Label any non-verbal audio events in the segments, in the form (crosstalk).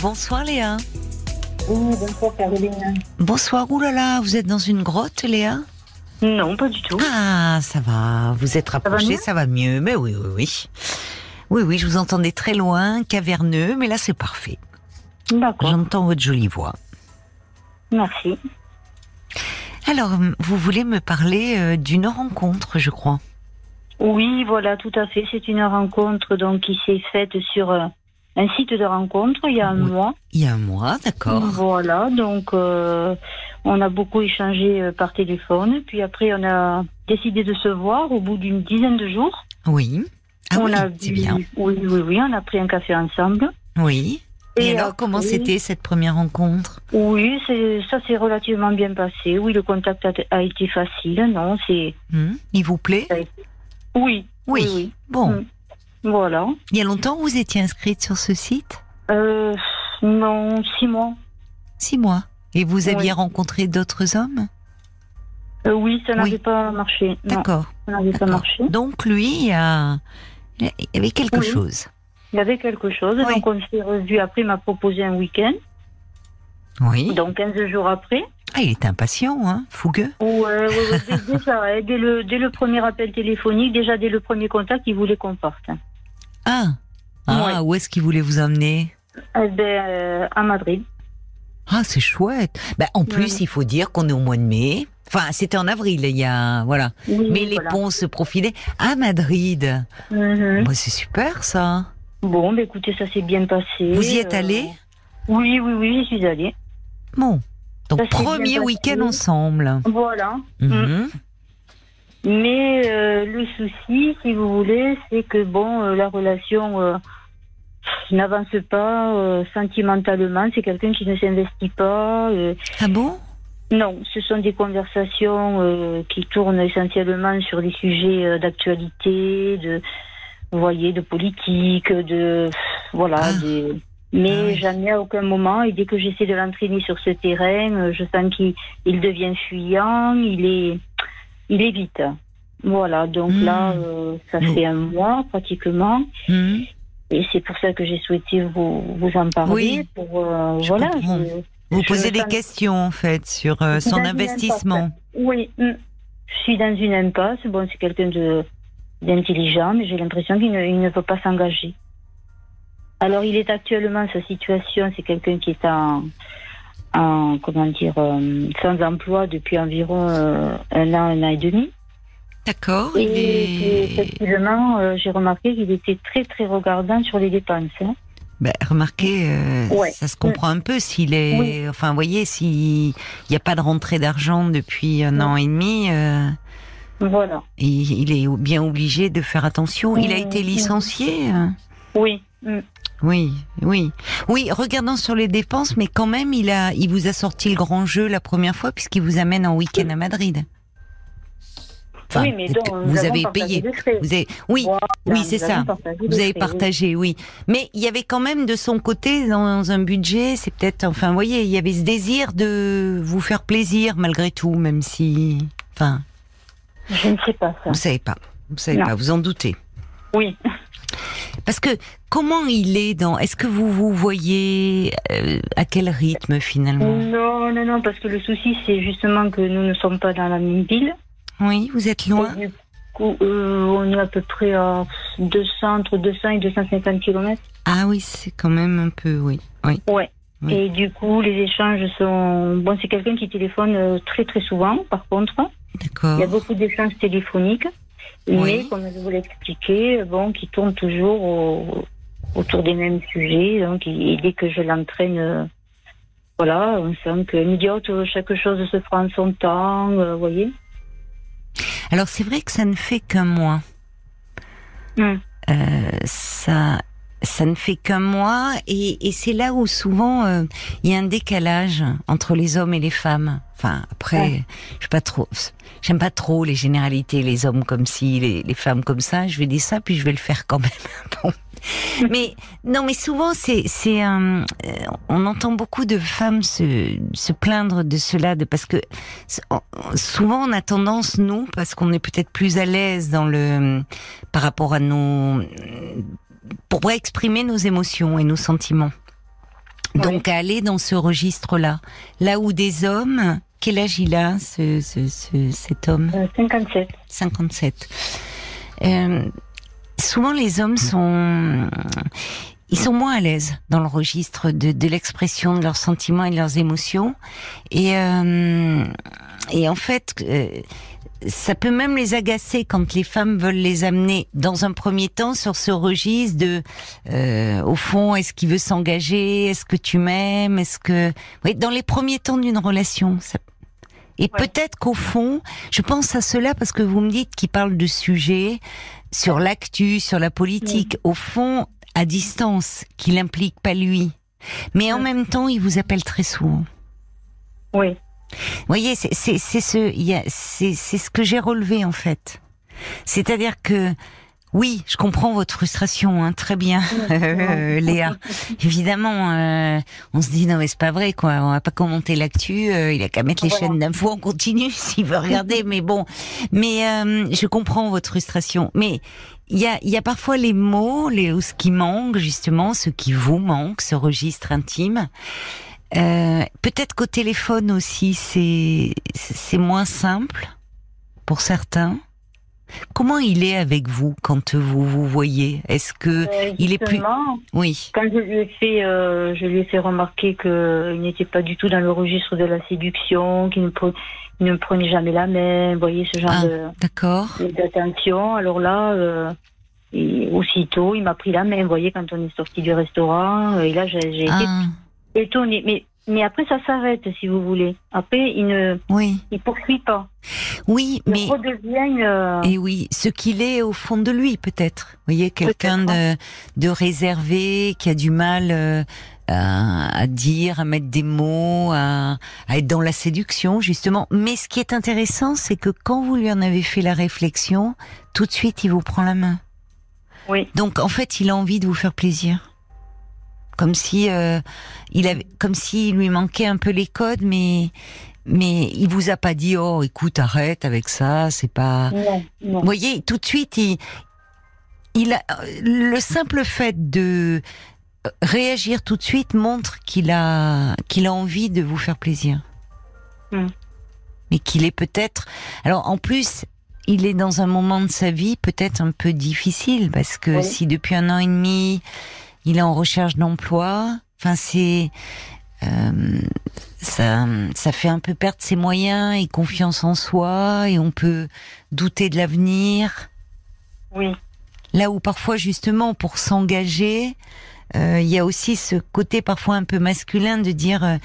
Bonsoir Léa. Oui, bonsoir Caroline. Bonsoir, oulala, vous êtes dans une grotte Léa? Non, pas du tout. Ah, ça va, vous êtes rapproché, mieux? ça va mieux, mais oui, oui, oui. Oui, oui, je vous entendais très loin, caverneux, mais là c'est parfait. D'accord, J'entends votre jolie voix. merci. Alors, vous voulez me parler euh, d'une rencontre, je crois. Oui, voilà, tout à fait. C'est une rencontre donc qui s'est faite sur euh, un site de rencontre il y a un Oui. mois. Il y a un mois, d'accord. Voilà, donc euh, on a beaucoup échangé euh, par téléphone. Puis après, on a décidé de se voir au bout d'une dizaine de jours. Oui. Ah on oui, a bu- bien. Oui, oui, oui, on a pris un café ensemble. Oui. Et, alors, après- comment c'était cette première rencontre? Oui, ça s'est relativement bien passé. Oui, le contact a, a été facile. Non, c'est Hmm Il vous plaît? Oui, Oui. oui, oui. Bon. Hmm. Voilà. Il y a longtemps vous étiez inscrite sur ce site Euh, non, six mois. Six mois. Et vous aviez Oui. rencontré d'autres hommes Euh, oui, ça n'avait Oui. pas marché. D'accord. ça n'avait pas marché. Donc lui, il y a... il y avait quelque Oui. chose. Il y avait quelque chose. Donc on s'est revu après, il m'a proposé un week-end. Oui. Donc 15 jours après. Ah, il était impatient, hein, fougueux. Ouais, ouais, ouais, dès, dès ça, dès, le, dès le premier appel téléphonique, déjà dès le premier contact, il voulait qu'on parte. Ah, ah Ouais. où est-ce qu'il voulait vous emmener Eh ben, euh, à Madrid. Ah, c'est chouette. Ben, en plus, Oui. il faut dire qu'on est au mois de mai. Enfin, c'était en avril, il y a... Voilà. Oui, Mais les voilà. ponts se profilaient à Madrid. Moi, c'est super, ça. Bon, ben écoutez, ça s'est bien passé. Vous y êtes Euh, allé Oui, oui, oui, j'y suis allée. Bon. Donc, Ça premier week-end ensemble. Voilà. Mhm. Mais euh, le souci, si vous voulez, c'est que bon, euh, la relation euh, n'avance pas sentimentalement. C'est quelqu'un qui ne s'investit pas. Ah bon? Non, ce sont des conversations qui tournent essentiellement sur des sujets d'actualité, de, vous voyez, de politique, de voilà. Ah. des- mais Ah oui. jamais à aucun moment. Et dès que j'essaie de l'entraîner sur ce terrain, je sens qu'il il devient fuyant. Il est, il est vite. Voilà. Donc Hmm. là, euh, ça Hmm. fait un mois pratiquement. Mhm. Et c'est pour ça que j'ai souhaité vous, vous en parler. Oui, pour, euh, je voilà. comprends. je- Vous Je posez des questions, en fait, sur euh, son investissement. Oui, mm. je suis dans une impasse. Bon, c'est quelqu'un de d'intelligent, mais j'ai l'impression qu'il ne, ne veut pas s'engager. Alors, il est actuellement sa situation, c'est quelqu'un qui est en, en comment dire, euh, sans emploi depuis environ euh, un an, un an et demi. D'accord. Et effectivement, euh, j'ai remarqué qu'il était très très regardant sur les dépenses. hein. Ben, remarquez, Ouais. ça se comprend un peu s'il est. Oui. Enfin, vous voyez, s'il n'y a pas de rentrée d'argent depuis un an et demi, Voilà. il, il est bien obligé de faire attention. Il a Mm, été mm. licencié. euh. Oui. Oui, oui, oui. Regardant sur les dépenses, mais quand même, il a, il vous a sorti le grand jeu la première fois puisqu'il vous amène en week-end à Madrid. Enfin, oui, mais donc, vous avez payé. Vous avez, oui, Voilà, oui, c'est ça. Vous avez partagé, oui. Mais il y avait quand même de son côté, dans un budget, c'est peut-être, enfin, vous voyez, il y avait ce désir de vous faire plaisir malgré tout, même si, enfin, Je ne sais pas ça. vous savez pas, vous savez Non. pas, vous en doutez. Oui. Parce que comment il est dans, est-ce que vous vous voyez euh, à quel rythme finalement? Non, non, non, parce que le souci, c'est justement que nous ne sommes pas dans la même ville. Oui, vous êtes loin? Et du coup, euh, on est à peu près à 200, entre 200 et 250 km. Ah oui, c'est quand même un peu, oui, oui. Ouais. Oui. Et du coup, les échanges sont. Bon, c'est quelqu'un qui téléphone euh, très, très souvent, par contre. D'accord. Il y a beaucoup d'échanges téléphoniques. Mais, comme je vous l'ai expliqué, bon, qui tournent toujours au- autour des mêmes sujets. Donc, et dès que je l'entraîne, euh, voilà, on sent que idiote, chaque chose se fera en son temps, euh, voyez. Alors c'est vrai que ça ne fait qu'un mois. Hum. Euh, ça, ça ne fait qu'un mois et, et c'est là où souvent euh, il y a un décalage entre les hommes et les femmes. Enfin après, Ouais. je pas trop, j'aime pas trop les généralités, les hommes comme ci, les, les femmes comme ça. Je vais dire ça puis je vais le faire quand même. (laughs) Bon. Mais non, mais souvent c'est c'est euh, on entend beaucoup de femmes se se plaindre de cela, de parce que souvent on a tendance nous parce qu'on est peut-être plus à l'aise dans le par rapport à nos pour exprimer nos émotions et nos sentiments. Donc à aller dans ce registre-là. Là où des hommes, quel âge il a, ce, ce, ce- cet homme 57. 57. Euh, souvent, les hommes sont, ils sont moins à l'aise dans le registre de, de l'expression de leurs sentiments et de leurs émotions. Et, euh, et en fait, euh, ça peut même les agacer quand les femmes veulent les amener dans un premier temps sur ce registre de, euh, au fond, est-ce qu'il veut s'engager, est-ce que tu m'aimes, est-ce que, oui, dans les premiers temps d'une relation. Ça... Et Ouais. peut-être qu'au fond, je pense à cela parce que vous me dites qu'il parle de sujets sur l'actu, sur la politique, au fond, à distance, qui l'implique pas lui. Mais en Ouais. même temps, il vous appelle très souvent. Oui. Vous voyez, c'est ce c'est c'est ce que j'ai relevé en fait. C'est-à-dire que oui, je comprends votre frustration, hein, très bien, (laughs) euh, Léa. Évidemment, euh, on se dit non mais c'est pas vrai quoi. On va pas commenter l'actu. euh, il a qu'à mettre les Voilà. chaînes d'infos en continu (laughs) s'il veut regarder. mais bon, mais euh, je comprends votre frustration. Mais il y a il y a parfois les mots, les ce qui manque justement, ce qui vous manque, ce registre intime. Euh, Peut-être qu'au téléphone aussi, c'est c'est moins simple pour certains. Comment il est avec vous quand vous vous voyez? Est-ce que Euh, il est plus- oui, Quand je lui ai fait, euh, je lui ai fait remarquer qu'il n'était pas du tout dans le registre de la séduction, qu'il ne, pre- ne prenait jamais la main, vous voyez ce genre Ah. de d'accord. d'attention. Alors là, euh, et aussitôt, il m'a pris la main, vous voyez, quand on est sorti du restaurant. Et là, j'ai j'ai été Étonnée. Mais, mais après, ça s'arrête, si vous voulez. Après, il ne oui, il poursuit pas. oui, Il mais redevient... euh, et oui, ce qu'il est au fond de lui peut-être. Vous voyez, quelqu'un de de réservé qui a du mal euh, à, à dire, à mettre des mots, à, à être dans la séduction justement. Mais ce qui est intéressant, c'est que quand vous lui en avez fait la réflexion, tout de suite, il vous prend la main. Oui. Donc en fait, il a envie de vous faire plaisir. Comme si euh, il avait, comme s'il lui manquait un peu les codes, mais mais il vous a pas dit oh écoute arrête avec ça, c'est pas. Non, non. Vous voyez, tout de suite, il, il a le simple fait de réagir tout de suite montre qu'il a qu'il a envie de vous faire plaisir. Hmm. Mais qu'il est peut-être. Alors en plus, il est dans un moment de sa vie peut-être un peu difficile parce que Oui. si depuis un an et demi il est en recherche d'emploi, enfin c'est euh, ça, ça fait un peu perdre ses moyens et confiance en soi et on peut douter de l'avenir. Oui. Là où parfois justement pour s'engager, euh, il y a aussi ce côté parfois un peu masculin de dire euh,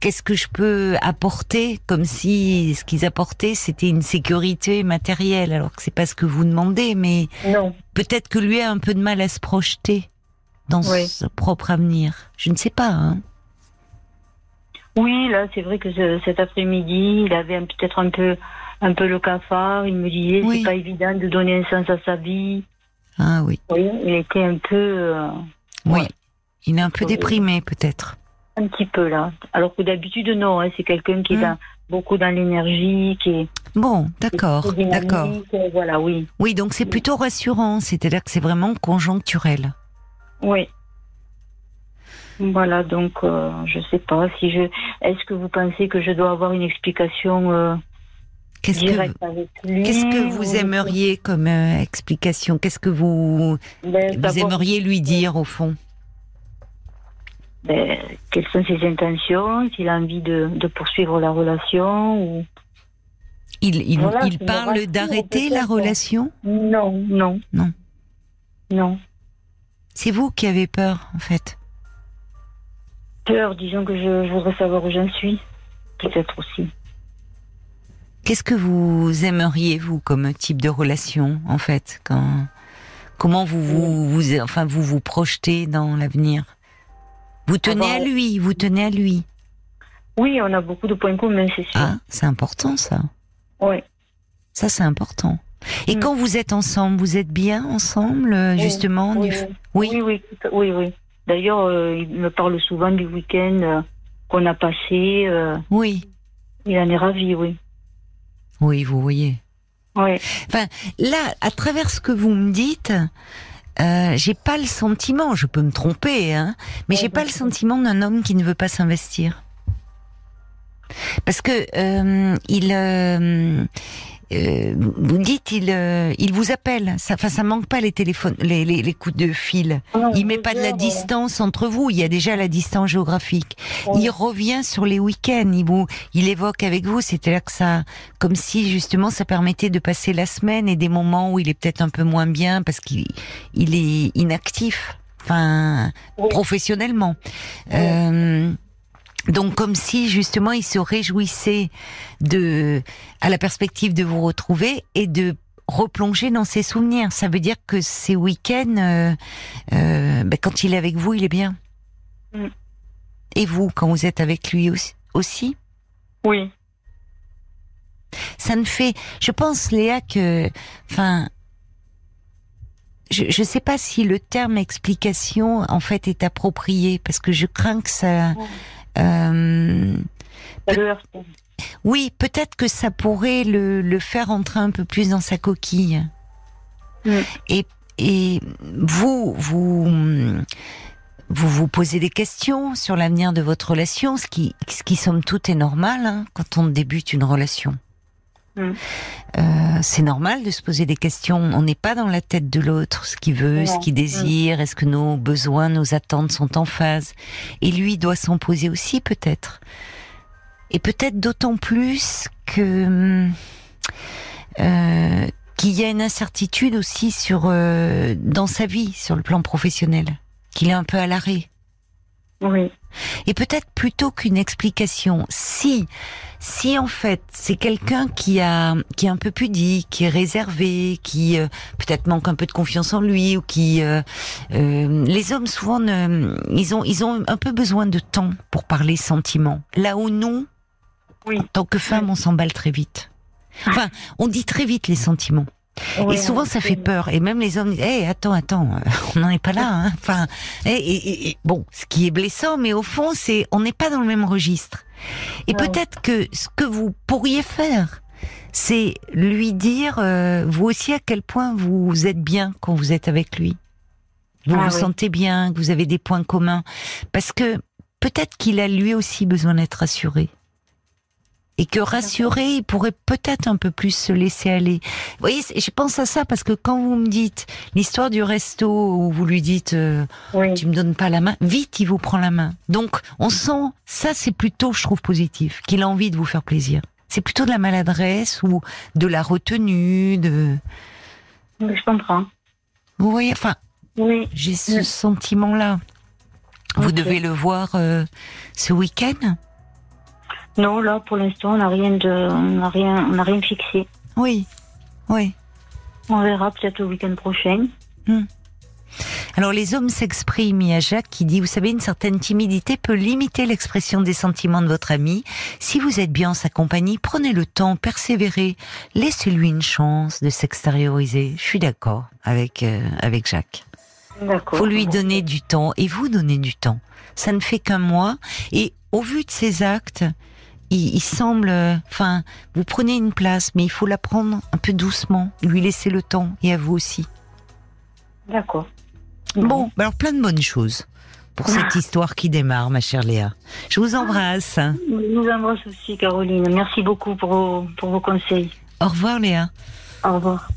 qu'est-ce que je peux apporter comme si ce qu'ils apportaient c'était une sécurité matérielle alors que c'est pas ce que vous demandez mais Non. peut-être que lui a un peu de mal à se projeter dans Oui. son propre avenir. Je ne sais pas. Hein. Oui, là, c'est vrai que ce- cet après-midi, il avait peut-être un peu, un peu le cafard. Il me disait, Oui. c'est pas évident de donner un sens à sa vie. Ah oui, voyez, il était un peu, euh, oui. Ouais. Il est un peu Oui. déprimé peut-être. un petit peu là. Alors que d'habitude, non. hein, c'est quelqu'un qui est Hmm. dans- beaucoup dans l'énergie, qui est Bon, d'accord, d'accord. Voilà, oui, Oui, donc c'est plutôt rassurant, c'est-à-dire que c'est vraiment conjoncturel. Oui. Voilà, donc euh, je sais pas si je. Est-ce que vous pensez que je dois avoir une explication euh, Qu'est-ce que directe avec lui Qu'est-ce que vous ou- aimeriez comme euh, explication? Qu'est-ce que vous, Ben, vous aimeriez lui dire au fond? Ben, quelles sont ses intentions, s'il a envie de, de poursuivre la relation ou Il, il, Voilà, il c'est une parle d'arrêter la relation? Non, non, Non. non. C'est vous qui avez peur, en fait. Peur, disons que je, je voudrais savoir où j'en suis, peut-être aussi. Qu'est-ce que vous aimeriez, vous, comme type de relation, en fait quand... Comment vous vous, vous, enfin, vous vous projetez dans l'avenir? Vous tenez Ah à bah, lui, vous tenez à lui. Oui, on a beaucoup de points communs, c'est sûr. Ah, c'est important, ça. Oui. Ça, c'est important. Et Mm. quand vous êtes ensemble, vous êtes bien ensemble, euh, justement Oui, du- oui, Oui. D'ailleurs, euh, il me parle souvent du week-end euh, qu'on a passé. euh, Oui, il en est ravi, oui. oui, vous voyez. Oui, Là, à travers ce que vous me dites, j'ai pas le sentiment, je peux me tromper, hein, mais j'ai pas le sentiment d'un homme qui ne veut pas s'investir. Parce que il, euh, vous dites, il, euh, il vous appelle. Ça, enfin, ça manque pas les téléphones, les, les, les coups de fil. Non, Il met pas de la euh, distance entre vous. Il y a déjà la distance géographique. Il revient sur les week-ends. Il vous, il évoque avec vous. C'était là que ça, comme si justement ça permettait de passer la semaine et des moments où il est peut-être un peu moins bien parce qu'il, il est inactif. Enfin, Oui. professionnellement. Euh, donc comme si justement il se réjouissait de à la perspective de vous retrouver et de replonger dans ses souvenirs. Ça veut dire que ces week-ends, euh, euh, ben, quand il est avec vous, il est bien. Mm. Et vous, quand vous êtes avec lui aussi, aussi Oui. ça ne fait. Je pense, Léa, que, enfin, je je sais pas si le terme explication en fait est approprié parce que je crains que ça. Euh, oui, peut-être que ça pourrait le, le faire entrer un peu plus dans sa coquille. Mm. Et, et vous, vous, vous vous posez des questions sur l'avenir de votre relation, ce qui, ce qui somme toute est normal hein, quand on débute une relation. Mm. Euh, c'est normal de se poser des questions. On n'est pas dans la tête de l'autre, ce qu'il veut, ce qu'il désire, est-ce que nos besoins, nos attentes sont en phase. Et lui doit s'en poser aussi peut-être. Et peut-être d'autant plus que euh, qu'il y a une incertitude aussi sur euh, dans sa vie, sur le plan professionnel, qu'il est un peu à l'arrêt. Oui. Et peut-être plutôt qu'une explication, si si en fait c'est quelqu'un qui a qui est un peu pudique, qui est réservé, qui euh, peut-être manque un peu de confiance en lui ou qui euh, euh, les hommes souvent ne, ils ont ils ont un peu besoin de temps pour parler sentiments. Là où nous, Oui. en tant que femmes, on s'emballe très vite. Enfin, on dit très vite les sentiments. Et souvent, ça fait peur. Et même les hommes disent, hey, attends, attends, euh, on n'en est pas là. Hein. Enfin, et, et- et- bon, ce qui est blessant, mais au fond, c'est on n'est pas dans le même registre. Et Ouais. peut-être que ce que vous pourriez faire, c'est lui dire, euh, vous aussi, à quel point vous êtes bien quand vous êtes avec lui. Vous Ah vous oui. sentez bien, que vous avez des points communs. Parce que peut-être qu'il a lui aussi besoin d'être rassuré. Et que rassuré, il pourrait peut-être un peu plus se laisser aller. Vous voyez, je pense à ça parce que quand vous me dites l'histoire du resto où vous lui dites euh, Oui. tu me donnes pas la main, vite il vous prend la main. Donc on sent ça c'est plutôt je trouve positif qu'il a envie de vous faire plaisir. C'est plutôt de la maladresse ou de la retenue de Je comprends. vous voyez enfin Oui. j'ai ce sentiment là. Vous devez le voir euh, ce week-end. Non, là, pour l'instant, on n'a rien de, on n'a rien, on n'a rien fixé. Oui, oui. On verra peut-être le week-end prochain. Alors les hommes s'expriment. Il y a Jacques qui dit, vous savez, une certaine timidité peut limiter l'expression des sentiments de votre ami. Si vous êtes bien en sa compagnie, prenez le temps, persévérez, laissez-lui une chance de s'extérioriser. Je suis d'accord avec euh, avec Jacques. D'accord. Faut lui donner du temps et vous donner du temps. Ça ne fait qu'un mois et au vu de ses actes, il, il semble, enfin, vous prenez une place, mais il faut la prendre un peu doucement, lui laisser le temps et à vous aussi. D'accord. Bon, bah alors plein de bonnes choses pour cette histoire qui démarre, ma chère Léa. Je vous embrasse. Je vous embrasse aussi, Caroline. Merci beaucoup pour vos, pour vos conseils. Au revoir, Léa. Au revoir.